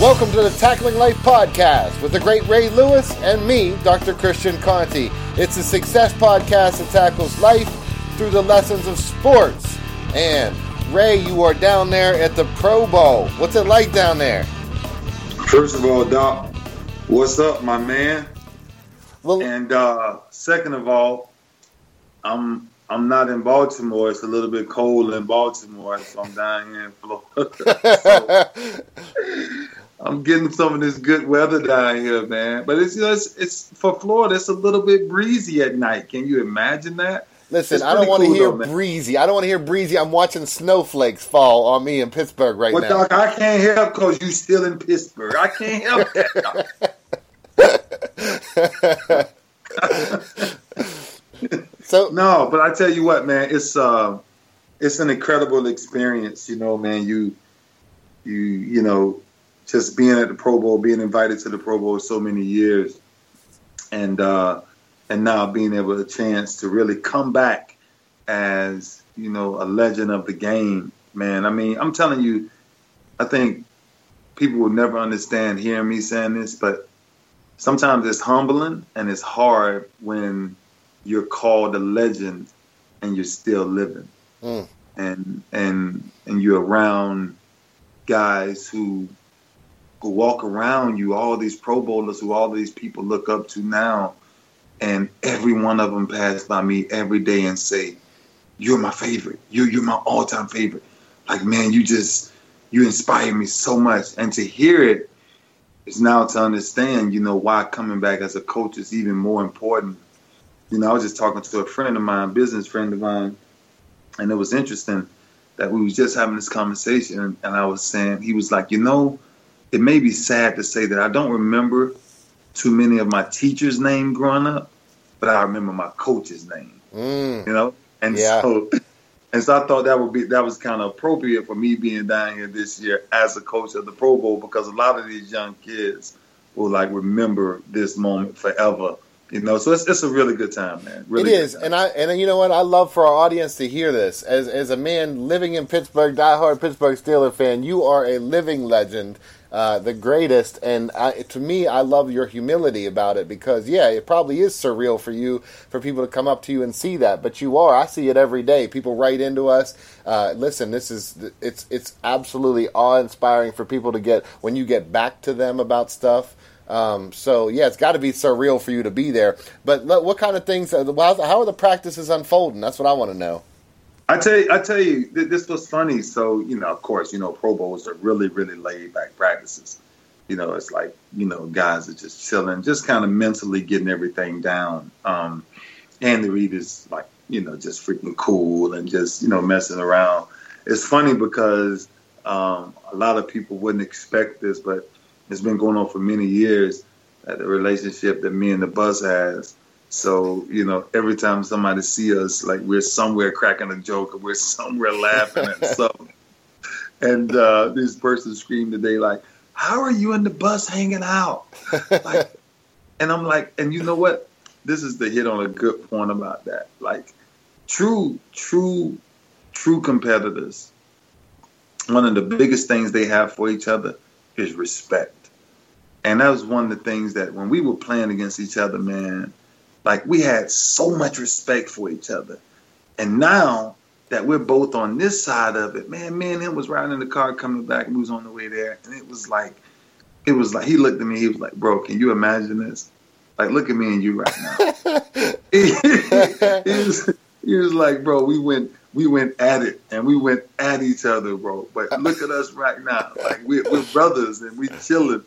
Welcome to the Tackling Life podcast with the great Ray Lewis and me, Dr. Christian Conti. It's a success podcast that tackles life through the lessons of sports. And Ray, you are down there at the Pro Bowl. What's it like down there? First of all, Doc, what's up, my man? Well, and uh, second of all, I'm I'm not in Baltimore. It's a little bit cold in Baltimore, so I'm down here in Florida. so, I'm getting some of this good weather down here, man. But it's just it's for Florida. It's a little bit breezy at night. Can you imagine that? Listen, I don't want to cool hear though, breezy. I don't want to hear breezy. I'm watching snowflakes fall on me in Pittsburgh right well, now. Doc, I can't help because you're still in Pittsburgh. I can't help that. so no, but I tell you what, man, it's uh, it's an incredible experience. You know, man, you you you know just being at the Pro Bowl, being invited to the Pro Bowl so many years, and uh, and now being able a chance to really come back as you know a legend of the game, man. I mean, I'm telling you, I think people will never understand hearing me saying this, but sometimes it's humbling and it's hard when you're called a legend and you're still living, mm. and and and you're around guys who who walk around you, all these Pro Bowlers who all these people look up to now, and every one of them pass by me every day and say, "You're my favorite. You're you're my all time favorite." Like man, you just you inspire me so much, and to hear it is now to understand, you know, why coming back as a coach is even more important. You know, I was just talking to a friend of mine, business friend of mine, and it was interesting that we was just having this conversation, and I was saying, he was like, you know it may be sad to say that I don't remember too many of my teachers' name growing up, but I remember my coach's name. Mm. You know, and yeah. so and so I thought that would be that was kind of appropriate for me being down here this year as a coach of the Pro Bowl because a lot of these young kids will like remember this moment forever you know, so it's, it's a really good time, man. Really it is, and I and you know what? I love for our audience to hear this. As as a man living in Pittsburgh, diehard Pittsburgh Steeler fan, you are a living legend, uh, the greatest. And I, to me, I love your humility about it because yeah, it probably is surreal for you for people to come up to you and see that, but you are. I see it every day. People write into us. Uh, listen, this is it's it's absolutely awe inspiring for people to get when you get back to them about stuff. Um, so yeah, it's got to be surreal for you to be there. But what kind of things? How are the practices unfolding? That's what I want to know. I tell you, I tell you, this was funny. So you know, of course, you know, Pro Bowls are really, really laid back practices. You know, it's like you know, guys are just chilling, just kind of mentally getting everything down. Um, Andy Reid is like, you know, just freaking cool and just you know messing around. It's funny because um, a lot of people wouldn't expect this, but it's been going on for many years. Uh, the relationship that me and the bus has. So you know, every time somebody see us, like we're somewhere cracking a joke or we're somewhere laughing at something. And uh, this person screamed today, like, "How are you in the bus hanging out?" like, and I'm like, and you know what? This is the hit on a good point about that. Like, true, true, true competitors. One of the biggest things they have for each other is respect and that was one of the things that when we were playing against each other, man, Like we had so much respect for each other. And now that we're both on this side of it, man, me and him was riding in the car coming back and we was on the way there. And it was like, it was like, he looked at me, he was like, bro, can you imagine this? Like, look at me and you right now. he, was, he was like, bro, we went, we went at it and we went at each other, bro. But look at us right now. Like we're, we're brothers and we chilling.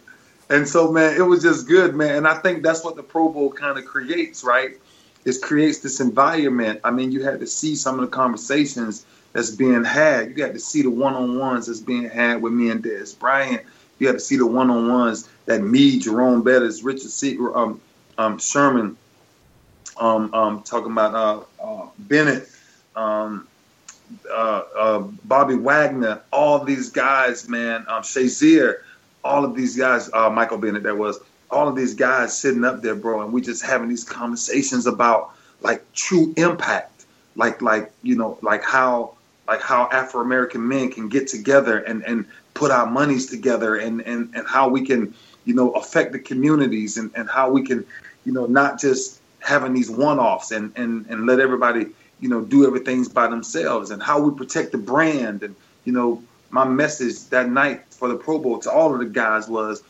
And so, man, it was just good, man. And I think that's what the Pro Bowl kind of creates, right? It creates this environment. I mean, you had to see some of the conversations that's being had. You got to see the one-on-ones that's being had with me and Dez Bryant. You had to see the one-on-ones that me, Jerome Bettis, Richard C- um, um, Sherman, um, um, talking about uh, uh, Bennett, um, uh, uh, Bobby Wagner, all these guys, man, um, Shazier, all of these guys, uh, Michael Bennett, that was all of these guys sitting up there, bro, and we just having these conversations about like true impact, like like you know, like how like how Afro American men can get together and and put our monies together, and and and how we can you know affect the communities, and and how we can you know not just having these one offs and and and let everybody you know do everything by themselves, and how we protect the brand, and you know my message that night for the Pro Bowl to all of the guys was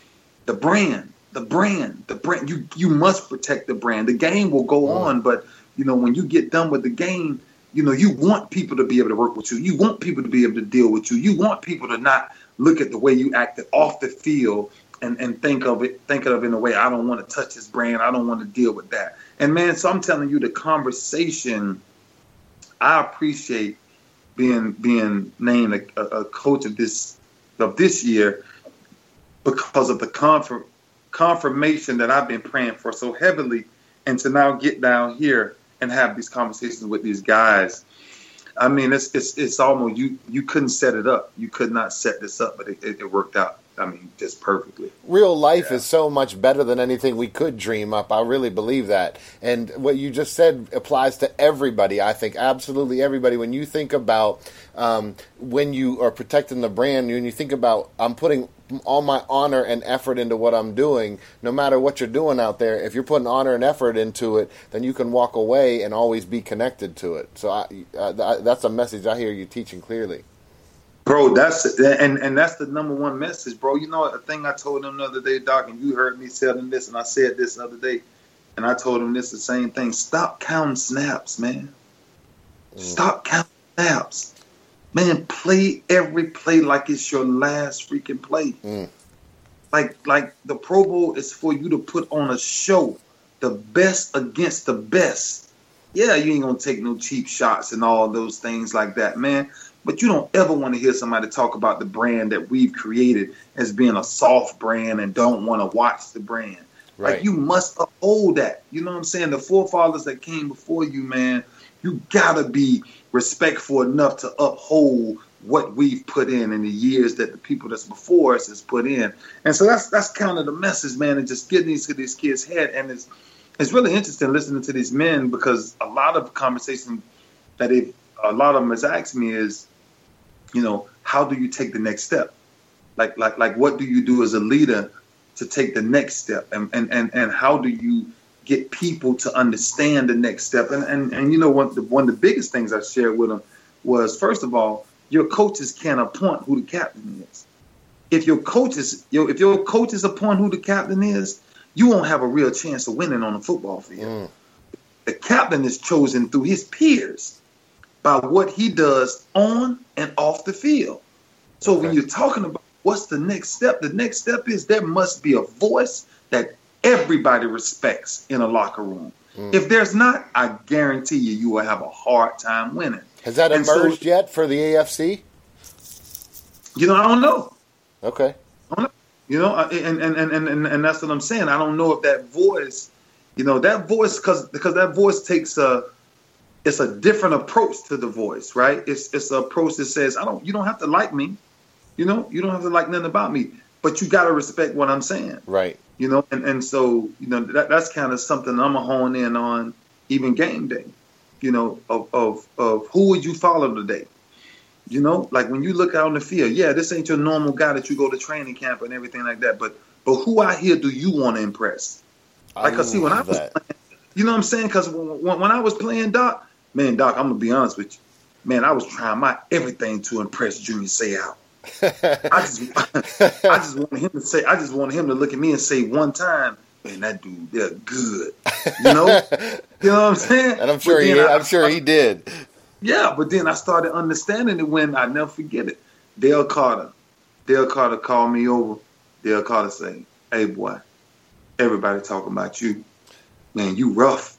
the brand the brand, the brand. You you must protect the brand. The game will go on, but you know when you get done with the game, you know you want people to be able to work with you. You want people to be able to deal with you. You want people to not look at the way you acted off the field and and think of it think of it in a way I don't want to touch this brand. I don't want to deal with that. And man, so I'm telling you, the conversation. I appreciate being being named a, a coach of this of this year because of the confirmation that I've been praying for so heavily, and to now get down here and have these conversations with these guys. I mean, it's it's it's almost you you couldn't set it up. You could not set this up, but it, it, it worked out. I mean, just perfectly. Real life yeah. is so much better than anything we could dream up. I really believe that. And what you just said applies to everybody. I think absolutely everybody. When you think about um, when you are protecting the brand, when you think about I'm putting all my honor and effort into what I'm doing, no matter what you're doing out there, if you're putting honor and effort into it, then you can walk away and always be connected to it. So I, uh, that's a message I hear you teaching clearly. Bro, that's and and that's the number one message, bro. You know, a thing I told them the other day, Doc, and you heard me telling this, and I said this the other day, and I told them this the same thing. Stop counting snaps, man. Mm. Stop counting snaps. Man, play every play like it's your last freaking play. Mm. Like like the Pro Bowl is for you to put on a show, the best against the best. Yeah, you ain't gonna take no cheap shots and all those things like that, man. But you don't ever want to hear somebody talk about the brand that we've created as being a soft brand and don't want to watch the brand. Right. Like you must uphold that. You know what I'm saying? The forefathers that came before you, man, you gotta be respectful enough to uphold what we've put in in the years that the people that's before us has put in. And so that's that's kind of the message, man, and just getting into these kids' head. And it's it's really interesting listening to these men because a lot of conversation that they a lot of them has asked me is, you know, how do you take the next step? Like like like what do you do as a leader to take the next step? And and and, and how do you get people to understand the next step. And and, and you know one the, one of the biggest things I shared with them was first of all, your coaches can't appoint who the captain is. If your coaches, if your coaches appoint who the captain is, you won't have a real chance of winning on the football field. Mm. The captain is chosen through his peers by what he does on and off the field. So okay. when you're talking about what's the next step, the next step is there must be a voice that everybody respects in a locker room. Mm. If there's not, I guarantee you, you will have a hard time winning. Has that and emerged so, yet for the AFC? You know, I don't know. Okay. Don't know. You know, and, and, and, and, and that's what I'm saying. I don't know if that voice, you know, that voice, because because that voice takes a, it's a different approach to the voice, right? It's it's an approach that says, I don't, you don't have to like me, you know, you don't have to like nothing about me, but you got to respect what I'm saying, right? you know, and, and so, you know, that, that's kind of something I'm to hone in on even game day, you know, of, of, of who would you follow today? You know, like when you look out on the field, yeah, this ain't your normal guy that you go to training camp and everything like that, but but who out here do you want to impress? Like, I see when I was playing, You know what I'm saying? Because when, when I was playing Doc, man, Doc, I'm gonna be honest with you, man, I was trying my everything to impress Junior Seau. I just, I just wanted him to say, I just wanted him to look at me and say one time, man, that dude, they're good. You know, you know what I'm saying? And I'm sure he, I, I'm sure he did. Yeah, but then I started understanding it when I never forget it. Dale Carter, Dale Carter called me over. Dale Carter say, "Hey, boy, everybody talking about you. Man, you rough.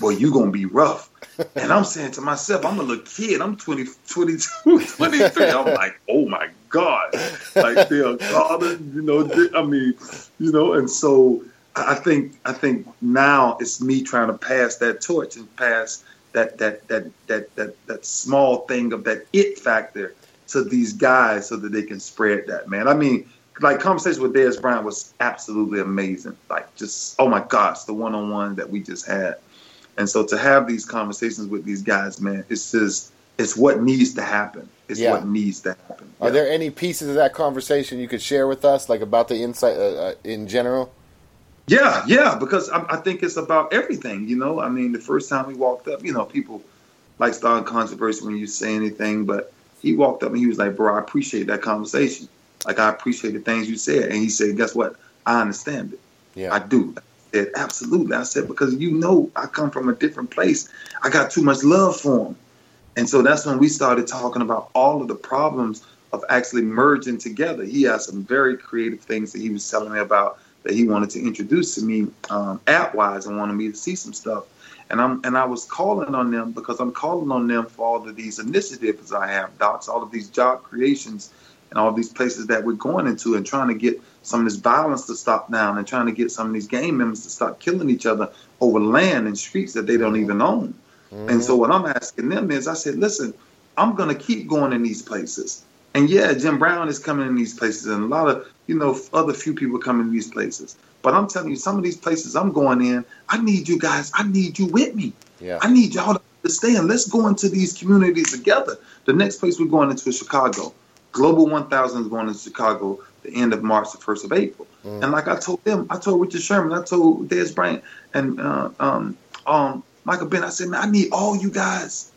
Boy, you gonna be rough." And I'm saying to myself, I'm a little kid. I'm 20, 22, 23. I'm like, oh my God. Like Dale Carter, you know, I mean, you know, and so I think I think now it's me trying to pass that torch and pass that that that that that that small thing of that it factor to these guys so that they can spread that man. I mean, like conversation with Dez Bryant was absolutely amazing. Like just oh my gosh, the one on one that we just had. And so to have these conversations with these guys, man, it's just it's what needs to happen. It's yeah. what needs to happen. Are yeah. there any pieces of that conversation you could share with us, like about the insight uh, uh, in general? Yeah, yeah, because I, I, think it's about everything. You know, I mean, the first time we walked up, you know, people like starting controversy when you say anything, but he walked up and he was like, "Bro, I appreciate that conversation. Like, I appreciate the things you said." And he said, "Guess what? I understand it. Yeah, I do." Said, "Absolutely." I said, "Because you know, I come from a different place. I got too much love for him." And so that's when we started talking about all of the problems of actually merging together. He had some very creative things that he was telling me about that he wanted to introduce to me um, app wise and wanted me to see some stuff. And I'm and I was calling on them because I'm calling on them for all of these initiatives I have, docs, all of these job creations and all these places that we're going into and trying to get some of this violence to stop down and trying to get some of these gang members to stop killing each other over land and streets that they don't even own. Mm-hmm. And so what I'm asking them is I said, listen, I'm gonna keep going in these places. And yeah, Jim Brown is coming in these places, and a lot of you know other few people coming in these places. But I'm telling you, some of these places I'm going in, I need you guys. I need you with me. Yeah. I need y'all to understand. Let's go into these communities together. The next place we're going into is Chicago. Global 1000 is going into Chicago the end of March, the first of April. Mm. And like I told them, I told Richard Sherman, I told Dez Bryant, and uh, um, um, Michael Ben, I said, man, I need all you guys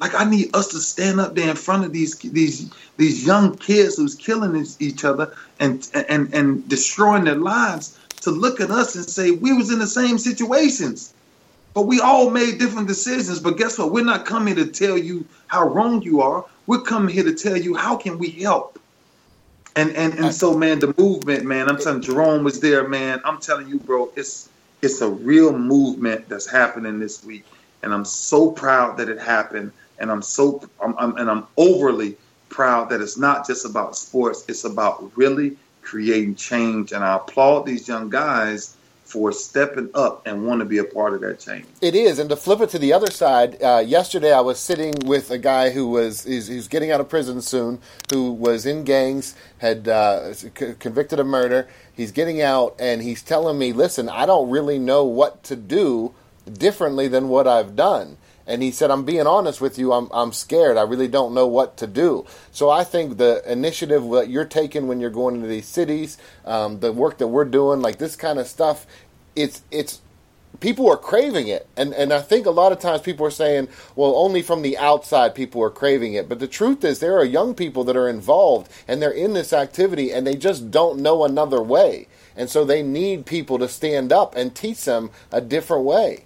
like I need us to stand up there in front of these these these young kids who's killing each other and and and destroying their lives to look at us and say we was in the same situations. But we all made different decisions. But guess what? We're not coming to tell you how wrong you are. We're coming here to tell you how can we help. And and and so man, the movement, man, I'm telling Jerome was there, man. I'm telling you, bro, it's it's a real movement that's happening this week. And I'm so proud that it happened and I'm so I'm, I'm, and I'm overly proud that it's not just about sports; it's about really creating change. And I applaud these young guys for stepping up and want to be a part of that change. It is, and to flip it to the other side, uh, yesterday I was sitting with a guy who was he's, getting out of prison soon, who was in gangs, had uh, c- convicted of murder. He's getting out, and he's telling me, "Listen, I don't really know what to do differently than what I've done." And he said, "I'm being honest with you. I'm I'm scared. I really don't know what to do." So I think the initiative that you're taking when you're going into these cities, um, the work that we're doing, like this kind of stuff, it's it's people are craving it and and I think a lot of times people are saying well only from the outside people are craving it but the truth is there are young people that are involved and they're in this activity and they just don't know another way and so they need people to stand up and teach them a different way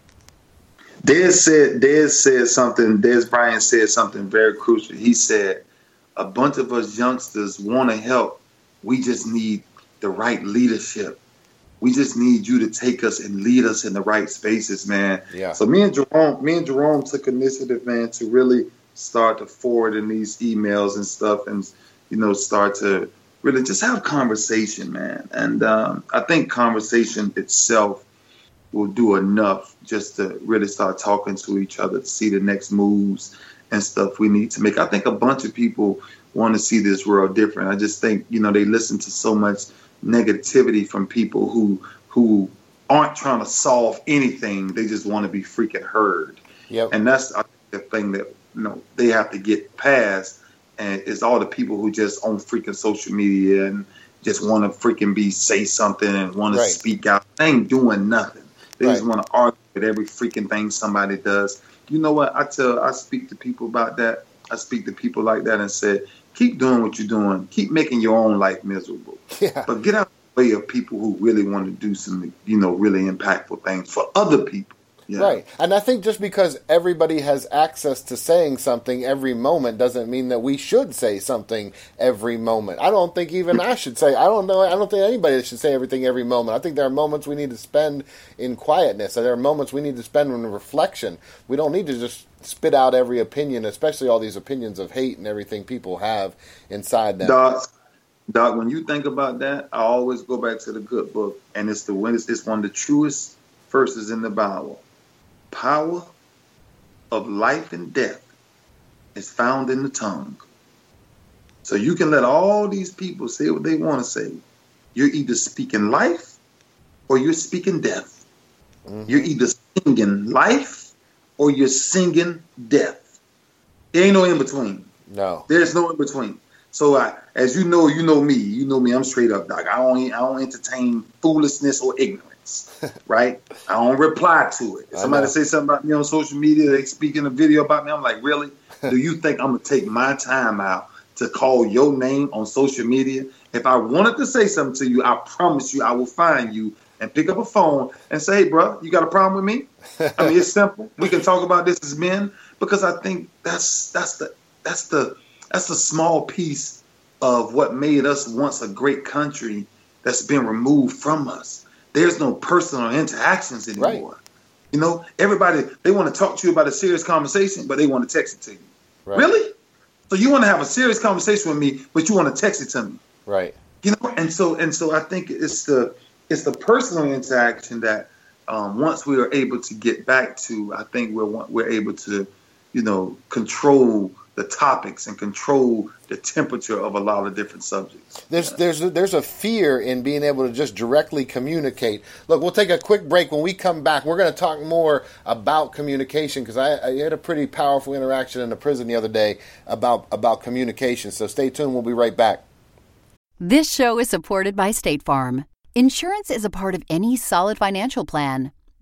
Dez said Dez said something. Dez Bryant said something very crucial. He said, "A bunch of us youngsters want to help. We just need the right leadership. We just need you to take us and lead us in the right spaces, man." Yeah. So me and Jerome, me and Jerome took initiative, man, to really start to forward in these emails and stuff, and you know, start to really just have conversation, man. And um, I think conversation itself will do enough just to really start talking to each other to see the next moves and stuff we need to make. I think a bunch of people want to see this world different. I just think, you know, they listen to so much negativity from people who who aren't trying to solve anything. They just want to be freaking heard. Yep. And that's the thing that you know they have to get past and it's all the people who just on freaking social media and just want to freaking be say something and want right. to speak out. They ain't doing nothing. They right. just want to argue with every freaking thing somebody does. You know what? I tell, I speak to people about that. I speak to people like that and say, keep doing what you're doing. Keep making your own life miserable. Yeah. But get out of the way of people who really want to do some, you know, really impactful things for other people. Yeah. Right. And I think just because everybody has access to saying something every moment doesn't mean that we should say something every moment. I don't think even I should say I don't know I don't think anybody should say everything every moment. I think there are moments we need to spend in quietness. And there are moments we need to spend in reflection. We don't need to just spit out every opinion, especially all these opinions of hate and everything people have inside them. Doc, Doc, when you think about that, I always go back to the good book, and it's the it's one of the truest verses in the Bible. Power of life and death is found in the tongue. So you can let all these people say what they want to say. You're either speaking life or you're speaking death. Mm-hmm. You're either singing life or you're singing death. There ain't no in between. No. There's no in between. So I, as you know, you know me. You know me. I'm straight up, dog. I don't. I don't entertain foolishness or ignorance. Right? I don't reply to it. If somebody say something about me on social media, they speak in a video about me. I'm like, really? Do you think I'm gonna take my time out to call your name on social media? If I wanted to say something to you, I promise you, I will find you and pick up a phone and say, hey, bro, you got a problem with me? I mean, it's simple. We can talk about this as men because I think that's that's the that's the that's the small piece of what made us once a great country that's been removed from us. There's no personal interactions anymore. You know, everybody they want to talk to you about a serious conversation, but they want to text it to you. Right. Really? So you want to have a serious conversation with me, but you want to text it to me. Right. You know, and so and so I think it's the it's the personal interaction that um, once we are able to get back to, I think we're we're able to, you know, control the topics and control the temperature of a lot of different subjects. There's there's a, there's a fear in being able to just directly communicate. Look, we'll take a quick break. When we come back, we're going to talk more about communication because I, I had a pretty powerful interaction in the prison the other day about about communication. So stay tuned. We'll be right back. This show is supported by State Farm. Insurance is a part of any solid financial plan.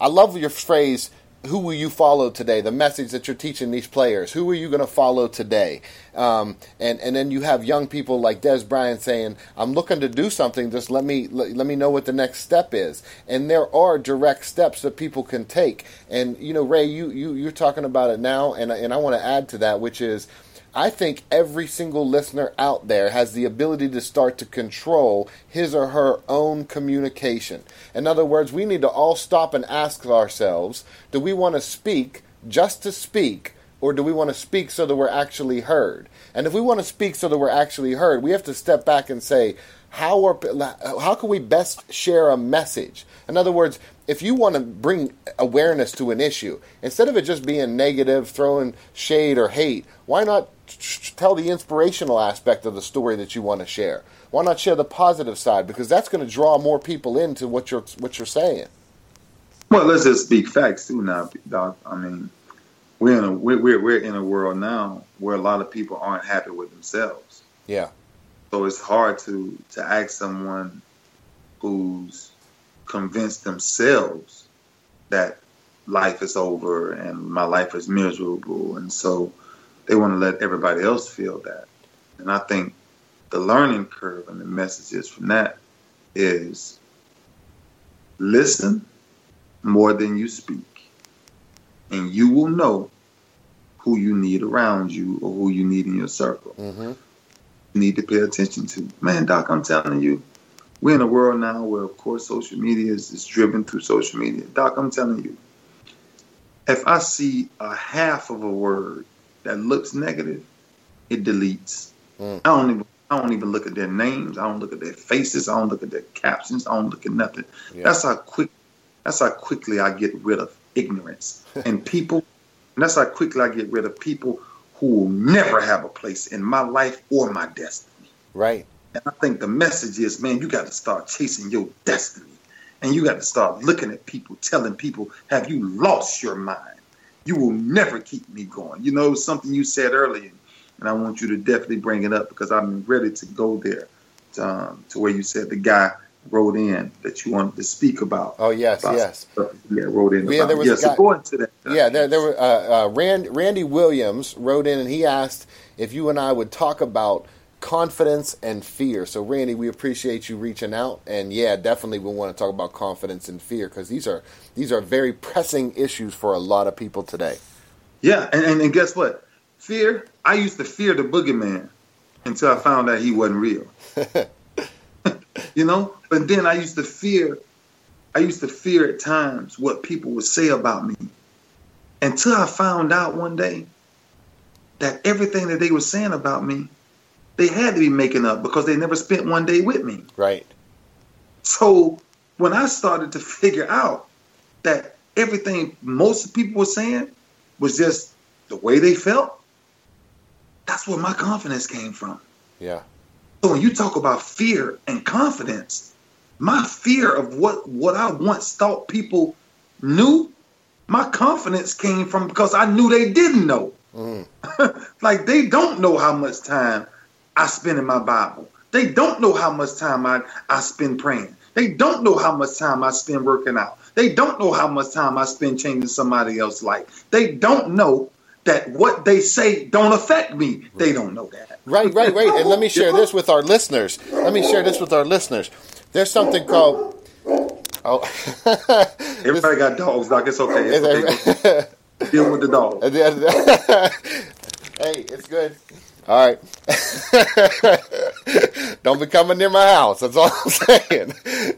I love your phrase. Who will you follow today? The message that you're teaching these players. Who are you going to follow today? Um, and and then you have young people like Dez Bryant saying, "I'm looking to do something. Just let me let, let me know what the next step is." And there are direct steps that people can take. And you know, Ray, you you you're talking about it now, and and I want to add to that, which is. I think every single listener out there has the ability to start to control his or her own communication. In other words, we need to all stop and ask ourselves do we want to speak just to speak, or do we want to speak so that we're actually heard? And if we want to speak so that we're actually heard, we have to step back and say, how are how can we best share a message? In other words, if you want to bring awareness to an issue, instead of it just being negative, throwing shade or hate, why not tell the inspirational aspect of the story that you want to share? Why not share the positive side? Because that's going to draw more people into what you're what you're saying. Well, let's just speak facts too now, Doc. I mean, we're in a we're, we're we're in a world now where a lot of people aren't happy with themselves. Yeah, So it's hard to to ask someone who's convinced themselves that life is over and my life is miserable, and so they want to let everybody else feel that. And I think the learning curve and the messages from that is listen more than you speak, and you will know who you need around you or who you need in your circle. hmm need to pay attention to. Man, Doc, I'm telling you, we're in a world now where, of course, social media is, is driven through social media. Doc, I'm telling you, if I see a half of a word that looks negative, it deletes. Mm. I don't even I don't even look at their names. I don't look at their faces. I don't look at their captions. I don't look at nothing. Yeah. That's how quick. That's how quickly I get rid of ignorance and people. And that's how quickly I get rid of people who will never have a place in my life or my destiny. Right. And I think the message is, man, you got to start chasing your destiny. And you got to start looking at people, telling people, have you lost your mind? You will never keep me going. You know, something you said earlier, and I want you to definitely bring it up because I'm ready to go there to, um, to where you said the guy wrote in that you wanted to speak about. Oh yes, about yes. Yeah, wrote in. Yeah, there was yeah, a guy, so into that. Yeah, there, there were uh, uh, Rand, Randy Williams wrote in and he asked if you and I would talk about confidence and fear. So Randy, we appreciate you reaching out, and yeah, definitely we want to talk about confidence and fear because these are these are very pressing issues for a lot of people today. Yeah, and, and, and guess what? Fear. I used to fear the boogeyman until I found out he wasn't real. you know, but then I used to fear. I used to fear at times what people would say about me until I found out one day that everything that they were saying about me, they had to be making up because they never spent one day with me. Right. So when I started to figure out that everything most people were saying was just the way they felt, that's where my confidence came from. Yeah. So when you talk about fear and confidence, my fear of what what I once thought people knew, my confidence came from because I knew they didn't know. Mm. like they don't know how much time I spend in my Bible. They don't know how much time I, I spend praying. They don't know how much time I spend working out. They don't know how much time I spend changing somebody else's life. They don't know that what they say don't affect me. They don't know that. Right, right, right. And let me share this with our listeners. Let me share this with our listeners. There's something called. Oh, everybody got dogs, Doc. It's okay. It's okay. Deal with the dog. hey, it's good. All right. don't be coming near my house. That's all I'm saying.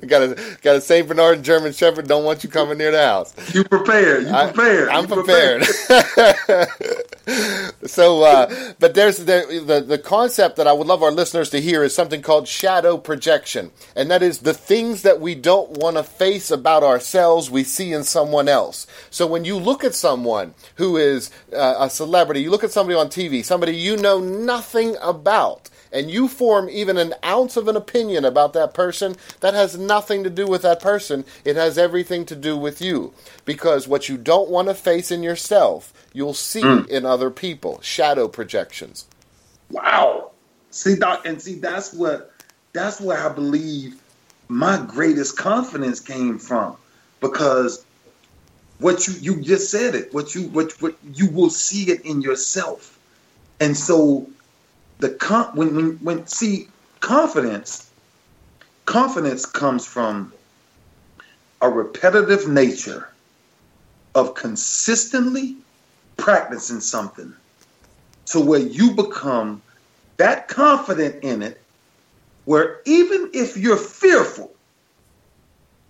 got a got a Saint Bernard German Shepherd. Don't want you coming near the house. You prepared. You prepared. I, am prepared. prepared. so, uh, but there's the, the the concept that I would love our listeners to hear is something called shadow projection, and that is the things that we don't want to face about ourselves we see in someone else. So when you look at someone who is uh, a celebrity, you look at somebody on TV, somebody you know nothing about, and you form even an ounce of an opinion about that person, that has nothing to do with that person. It has everything to do with you. Because what you don't want to face in yourself, you'll see mm. in other people. Shadow projections. Wow. See, that and see that's what that's where I believe my greatest confidence came from. Because what you you just said it, what you what what you will see it in yourself. And so the con- when when when see confidence confidence comes from a repetitive nature of consistently practicing something to where you become that confident in it where even if you're fearful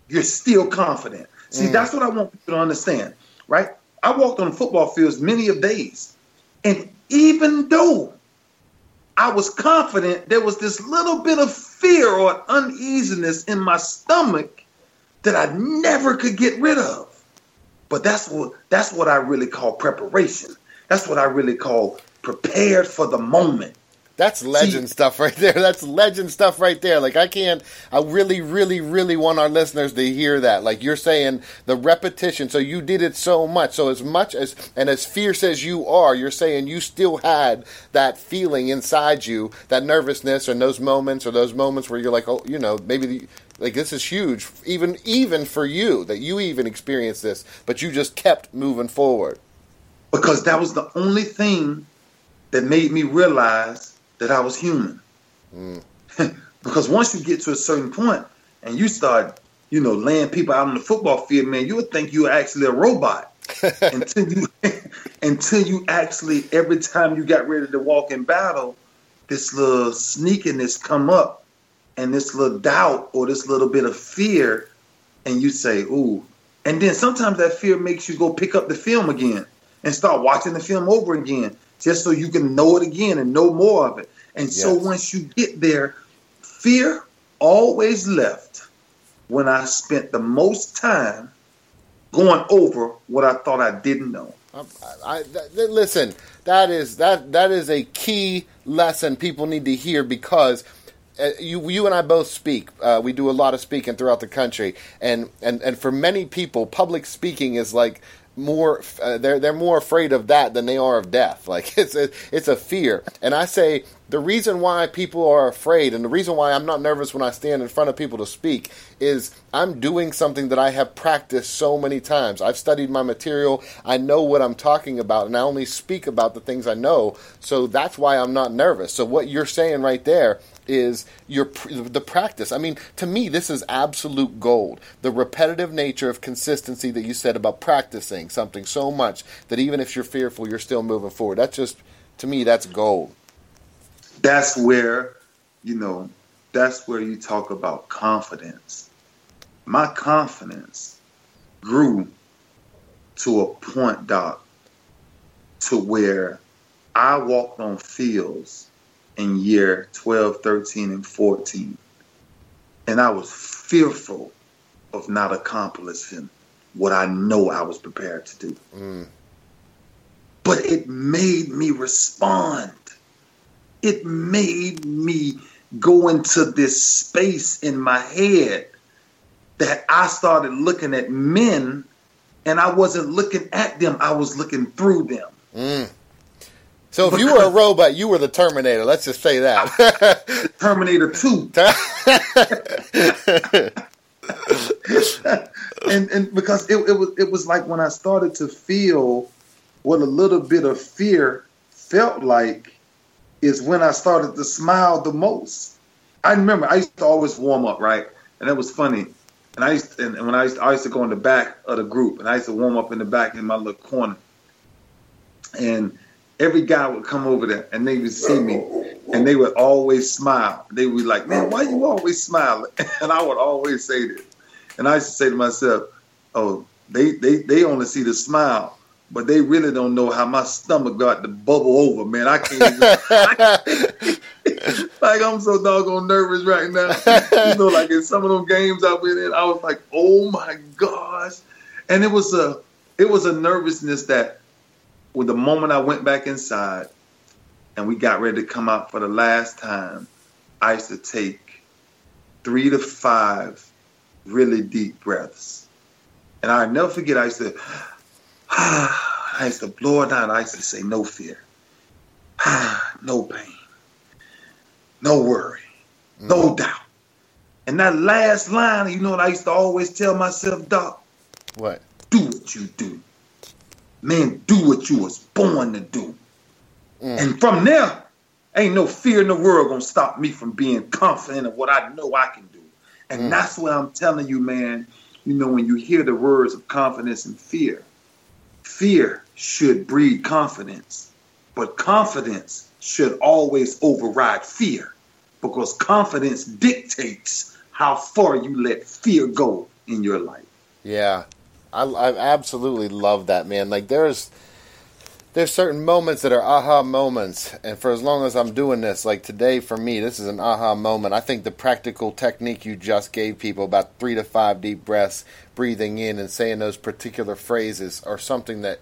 you're still confident see mm. that's what i want people to understand right i walked on football fields many of days and even though I was confident there was this little bit of fear or uneasiness in my stomach that I never could get rid of. But that's what that's what I really call preparation. That's what I really call prepared for the moment. That's legend See, stuff right there. That's legend stuff right there. Like I can't I really really really want our listeners to hear that. Like you're saying the repetition. So you did it so much. So as much as and as fierce as you are, you're saying you still had that feeling inside you, that nervousness and those moments or those moments where you're like, "Oh, you know, maybe the, like this is huge even even for you that you even experienced this, but you just kept moving forward." Because that was the only thing that made me realize that I was human. Mm. because once you get to a certain point and you start, you know, laying people out on the football field, man, you would think you're actually a robot. until you until you actually every time you got ready to walk in battle, this little sneakiness come up and this little doubt or this little bit of fear, and you say, ooh. And then sometimes that fear makes you go pick up the film again and start watching the film over again just so you can know it again and know more of it. And yes. so once you get there, fear always left when I spent the most time going over what I thought I didn't know. I, I, listen, that is that that is a key lesson people need to hear because uh, you you and I both speak. Uh, we do a lot of speaking throughout the country, and, and and for many people, public speaking is like more uh, they're they're more afraid of that than they are of death. Like it's a, it's a fear. And I say the reason why people are afraid and the reason why I'm not nervous when I stand in front of people to speak is I'm doing something that I have practiced so many times. I've studied my material. I know what I'm talking about and I only speak about the things I know. So that's why I'm not nervous. So what you're saying right there is your the practice. I mean, to me, this is absolute gold. The repetitive nature of consistency that you said about practicing something so much that even if you're fearful, you're still moving forward. That's just to me, that's gold. That's where, you know, that's where you talk about confidence. My confidence grew to a point, Doc, to where I walked on fields in year 12, 13, and 14. And I was fearful of not accomplishing what I know I was prepared to do. Mm. But it made me respond. It made me go into this space in my head that I started looking at men and I wasn't looking at them, I was looking through them. Mm. So if you were a robot, you were the Terminator. Let's just say that. Terminator Two. and and because it, it was it was like when I started to feel what a little bit of fear felt like is when I started to smile the most. I remember I used to always warm up, right? And it was funny. And I used to, and when I used to, I used to go in the back of the group and I used to warm up in the back in my little corner. And every guy would come over there and they would see me and they would always smile. They would be like, man, why you always smiling? And I would always say this. And I used to say to myself, oh, they, they, they only see the smile, but they really don't know how my stomach got to bubble over, man. I can't even, like I'm so doggone nervous right now. you know, like in some of those games I've been in, I was like, oh my gosh. And it was a it was a nervousness that with the moment I went back inside and we got ready to come out for the last time, I used to take three to five really deep breaths. And I never forget, I used to, I used to blow it out. I used to say, no fear, no pain, no worry, no mm. doubt. And that last line, you know what I used to always tell myself, Doc? What? Do what you do man, do what you was born to do. Mm. And from there, ain't no fear in the world gonna stop me from being confident of what I know I can do. And mm. that's what I'm telling you, man. You know, when you hear the words of confidence and fear, fear should breed confidence, but confidence should always override fear because confidence dictates how far you let fear go in your life. Yeah, I, I absolutely love that man. Like there's there's certain moments that are aha moments, and for as long as I'm doing this, like today for me, this is an aha moment. I think the practical technique you just gave people about three to five deep breaths, breathing in and saying those particular phrases, are something that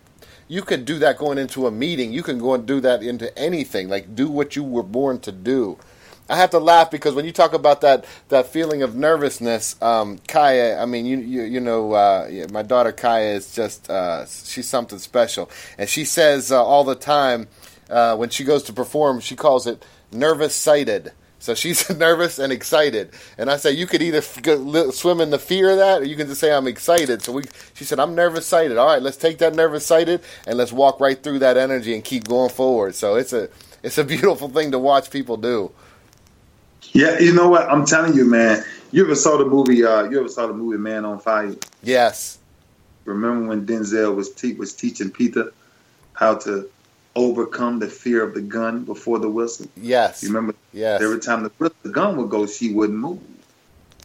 you could do that going into a meeting. You can go and do that into anything. Like do what you were born to do. I have to laugh because when you talk about that that feeling of nervousness, um, Kaya. I mean, you you, you know, uh, my daughter Kaya is just uh, she's something special, and she says uh, all the time uh, when she goes to perform, she calls it nervous sighted. So she's nervous and excited, and I say you could either f- swim in the fear of that, or you can just say I'm excited. So we, she said I'm nervous sighted. All right, let's take that nervous sighted and let's walk right through that energy and keep going forward. So it's a it's a beautiful thing to watch people do. Yeah, you know what? I'm telling you, man. You ever saw the movie? Uh, you ever saw the movie Man on Fire? Yes. Remember when Denzel was te- was teaching Pita how to overcome the fear of the gun before the whistle. Yes. You remember? Yes. Every time the, the gun would go, she wouldn't move,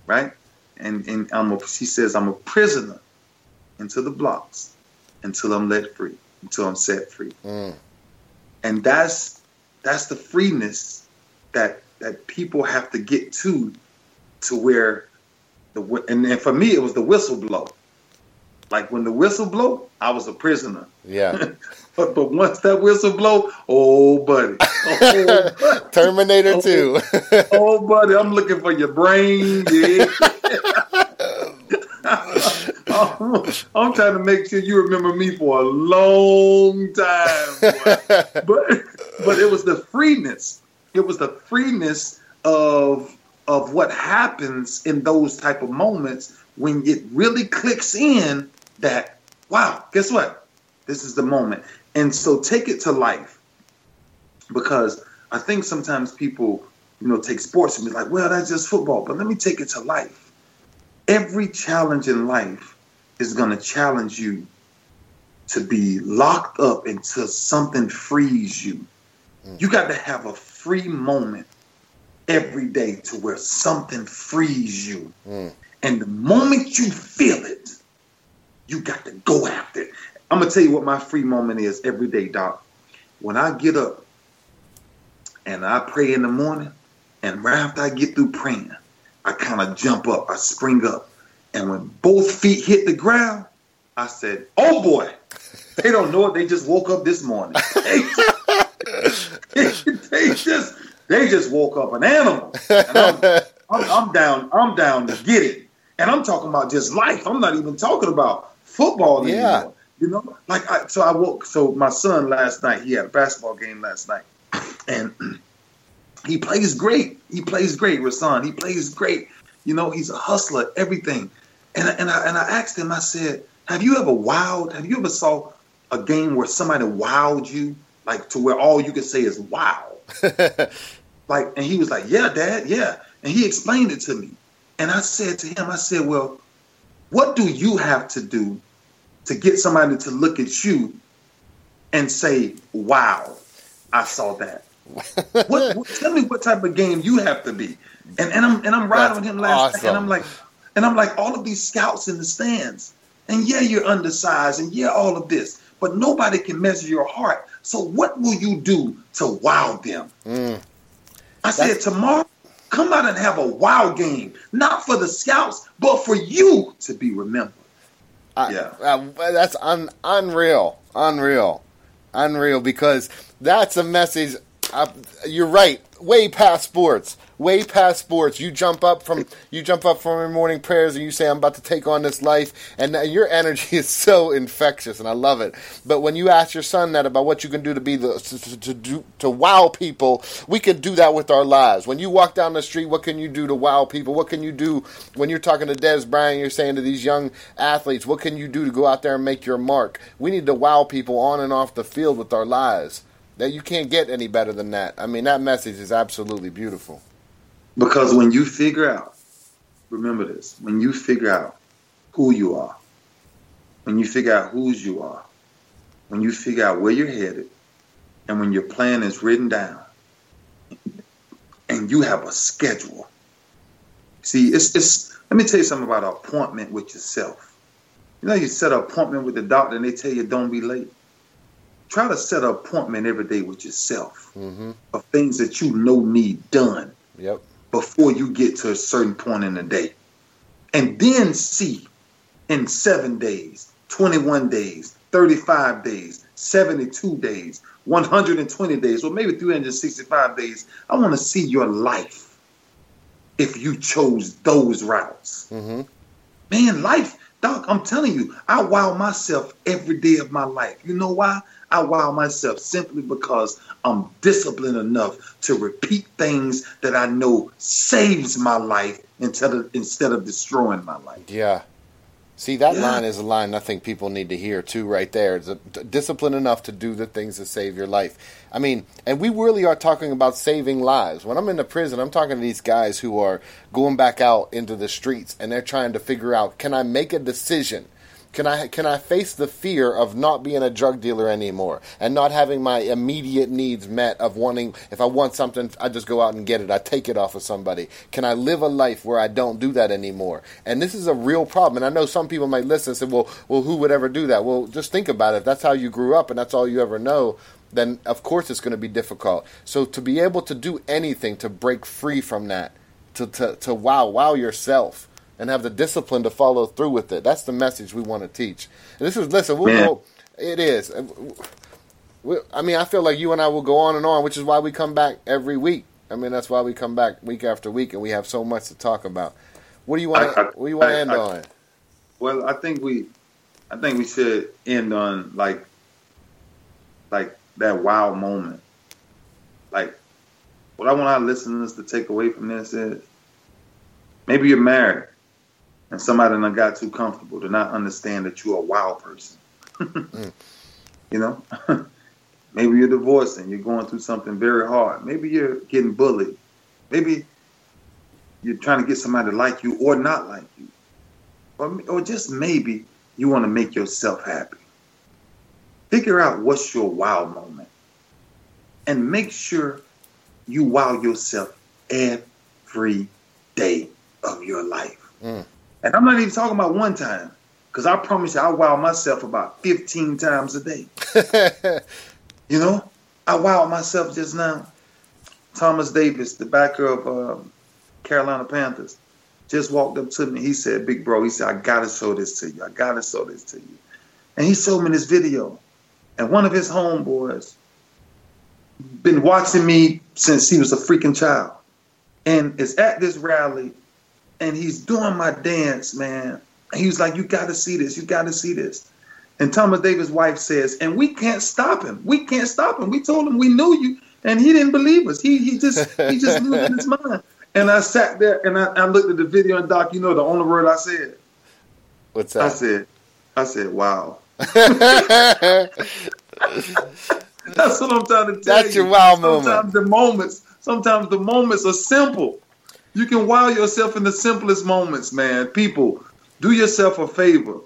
right? And and I'm a, she says I'm a prisoner into the blocks until I'm let free, until I'm set free. Mm. And that's that's the freeness that that people have to get to, to where the and, and for me it was the whistle blow. Like when the whistle blow, I was a prisoner. Yeah. but but once that whistle blow, oh buddy, oh, buddy. Terminator Oh. 2. oh buddy, I'm looking for your brain. Yeah. I'm, I'm trying to make sure you remember me for a long time. boy. but but it was the freeness. It was the freeness of of what happens in those type of moments when it really clicks in that wow, guess what? This is the moment. And so take it to life. Because I think sometimes people, you know, take sports and be like, well, that's just football. But let me take it to life. Every challenge in life is going to challenge you to be locked up until something frees you. You got to have a free moment every day to where something frees you. Mm. And the moment you feel it, you got to go after it. I'm gonna tell you what my free moment is every day, Doc. When I get up and I pray in the morning, and right after I get through praying, I kind of jump up, I spring up, and when both feet hit the ground, I said, "Oh boy, they don't know it. They just woke up this morning. They, just they just woke up an animal. And I'm, I'm, I'm down. I'm down to get it. And I'm talking about just life. I'm not even talking about football Yeah. anymore. You know, like I, so I woke. So my son last night, he had a basketball game last night, and he plays great. He plays great, Rasan. He plays great. You know, he's a hustler, everything. And I- and I and I asked him. I said, "Have you ever wowed? Have you ever saw a game where somebody wowed you, like to where all you can say is wow?" like, and he was like, "Yeah, Dad, yeah." And he explained it to me. And I said to him, I said, "Well, what do you have to do to get somebody to look at you and say, "Wow, I saw that"? what, what- tell me what type of game you have to be. And and I'm and I'm riding with him last night, and I'm like, and I'm like, all of these scouts in the stands, and yeah, you're undersized, and yeah, all of this, but nobody can measure your heart. So what will you do to wow them? I said tomorrow, come out and have a wow game, not for the scouts, but for you to be remembered. I- Yeah. uh, that's un, unreal, unreal, unreal. Because that's a message. Uh, you're right. Way past sports. Way past sports. You jump up from you jump up from your morning prayers and you say, "I'm about to take on this life," and your energy is so infectious, and I love it. But when you ask your son that about what you can do to be the to, to, to do to wow people, we can do that with our lives. When you walk down the street, what can you do to wow people? What can you do when you're talking to Dez Bryant? You're saying to these young athletes, what can you do to go out there and make your mark? We need to wow people on and off the field with our lives. That you can't get any better than that. I mean, that message is absolutely beautiful. Because when you figure out, remember this, when you figure out who you are, when you figure out whose you are, when you figure out where you're headed, and when your plan is written down, and you have a schedule. See, it's it's let me tell you something about an appointment with yourself. You know, you set an appointment with the doctor and they tell you don't be late. Try to set an appointment every day with yourself Mm-hmm. of things that you know need done Yep. before you get to a certain point in the day. And then see in seven days, 21 days, 35 days, 72 days, 120 days, or maybe 365 days. I want to see your life if you chose those routes. Mm-hmm. Man, life, Doc, I'm telling you, I wow myself every day of my life. You know why? I wow myself simply because I'm disciplined enough to repeat things that I know saves my life instead of instead of destroying my life. Yeah. See, that Yeah. line is a line I think people need to hear too, right there. It's a, d- discipline enough to do the things that save your life. I mean, and we really are talking about saving lives. When I'm in the prison, I'm talking to these guys who are going back out into the streets and they're trying to figure out can I make a decision Can I can I face the fear of not being a drug dealer anymore and not having my immediate needs met of wanting if I want something I just go out and get it. I take it off of somebody. Can I live a life where I don't do that anymore? And this is a real problem. And I know some people might listen and say, "Well, well who would ever do that?" Well, just think about it. If that's how you grew up and that's all you ever know, then of course it's going to be difficult. So to be able to do anything to break free from that, to to, to wow wow yourself and have the discipline to follow through with it. That's the message we want to teach. And this is listen, we'll go. It is. I mean, I feel like you and I will go on and on, which is why we come back every week. I mean, that's why we come back week after week, and we have so much to talk about. What do you want? To, what do you want to end I, on? Well, I think we, I think we should end on like, like that wow moment. Like, what I want our listeners to take away from this is, maybe you're married, and somebody done got too comfortable to not understand that you're a wild person. mm. You know, maybe you're divorcing, you're going through something very hard. Maybe you're getting bullied. Maybe you're trying to get somebody to like you or not like you, or or just maybe you want to make yourself happy. Figure out what's your wow moment, and make sure you wow yourself every day of your life. Mm. And I'm not even talking about one time, because I promise you, I wow myself about 15 times a day. you know, I wow myself just now. Thomas Davis, the backer of uh, Carolina Panthers, just walked up to me. He said, "Big bro," he said, "I gotta show this to you. I gotta show this to you." And he showed me this video, and one of his homeboys been watching me since he was a freaking child, and is at this rally and he's doing my dance, man. He was like, "You got to see this. You got to see this." And Thomas Davis' wife says, "And we can't stop him. We can't stop him. We told him we knew you, and he didn't believe us. He he just he just losing his mind." And I sat there and I, I looked at the video and Doc. You know the only word I said. What's that? I said, I said, "Wow." That's what I'm trying to tell That's you. That's your wow sometimes moment. Sometimes the moments, sometimes the moments are simple. You can wow yourself in the simplest moments, man. People, do yourself a favor.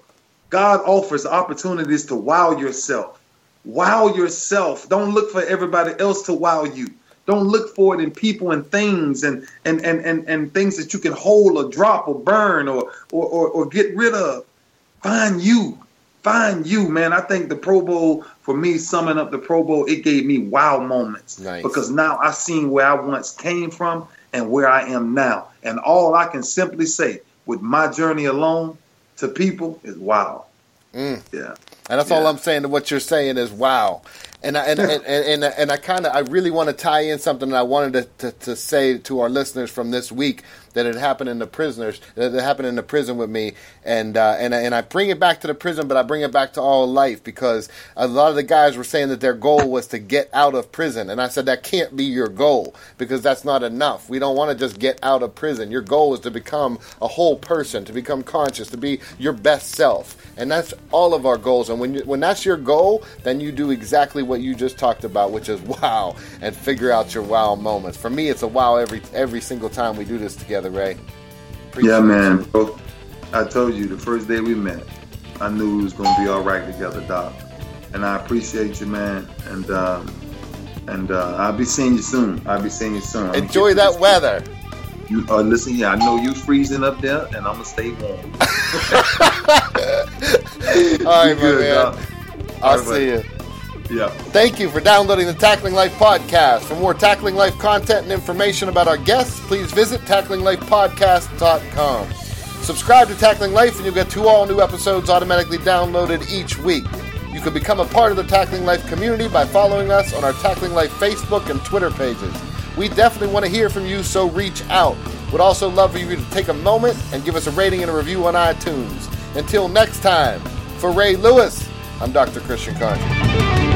God offers opportunities to wow yourself. Wow yourself. Don't look for everybody else to wow you. Don't look for it in people and things and and and and, and things that you can hold or drop or burn or, or or or get rid of. Find you. Find you, man. I think the Pro Bowl, for me, summing up the Pro Bowl, it gave me wow moments. Nice. Because now I seen where I once came from and where I am now. And all I can simply say with my journey alone to people is wow. Mm. Yeah. And that's yeah. all I'm saying to what you're saying is wow. And I, and, and, and, and, and I kind of I really want to tie in something that I wanted to, to, to say to our listeners from this week that had happened in the prisoners that happened in the prison with me, and uh, and and I bring it back to the prison, but I bring it back to all life because a lot of the guys were saying that their goal was to get out of prison, and I said that can't be your goal because that's not enough. We don't want to just get out of prison. Your goal is to become a whole person, to become conscious, to be your best self, and that's all of our goals. And when you, when that's your goal, then you do exactly what you just talked about, which is wow, and figure out your wow moments. For me, it's a wow every every single time we do this together together, Ray. Appreciate yeah, man. Bro, I told you the first day we met, I knew we was gonna be all right together, Doc. And I appreciate you, man. And um, and uh, I'll be seeing you soon. I'll be seeing you soon. Enjoy that weather. You uh, listen here. I know you freezing up there, and I'm gonna stay warm. all right, good, man. I'll right, see you. Yeah. Thank you for downloading the Tackling Life podcast. For more Tackling Life content and information about our guests, please visit tacklinglifepodcast.com. Subscribe to Tackling Life and you'll get two all new episodes automatically downloaded each week. You can become a part of the Tackling Life community by following us on our Tackling Life Facebook and Twitter pages. We definitely want to hear from you, so reach out. Would also love for you to take a moment and give us a rating and a review on iTunes. Until next time, for Ray Lewis, I'm Dr. Christian Carter.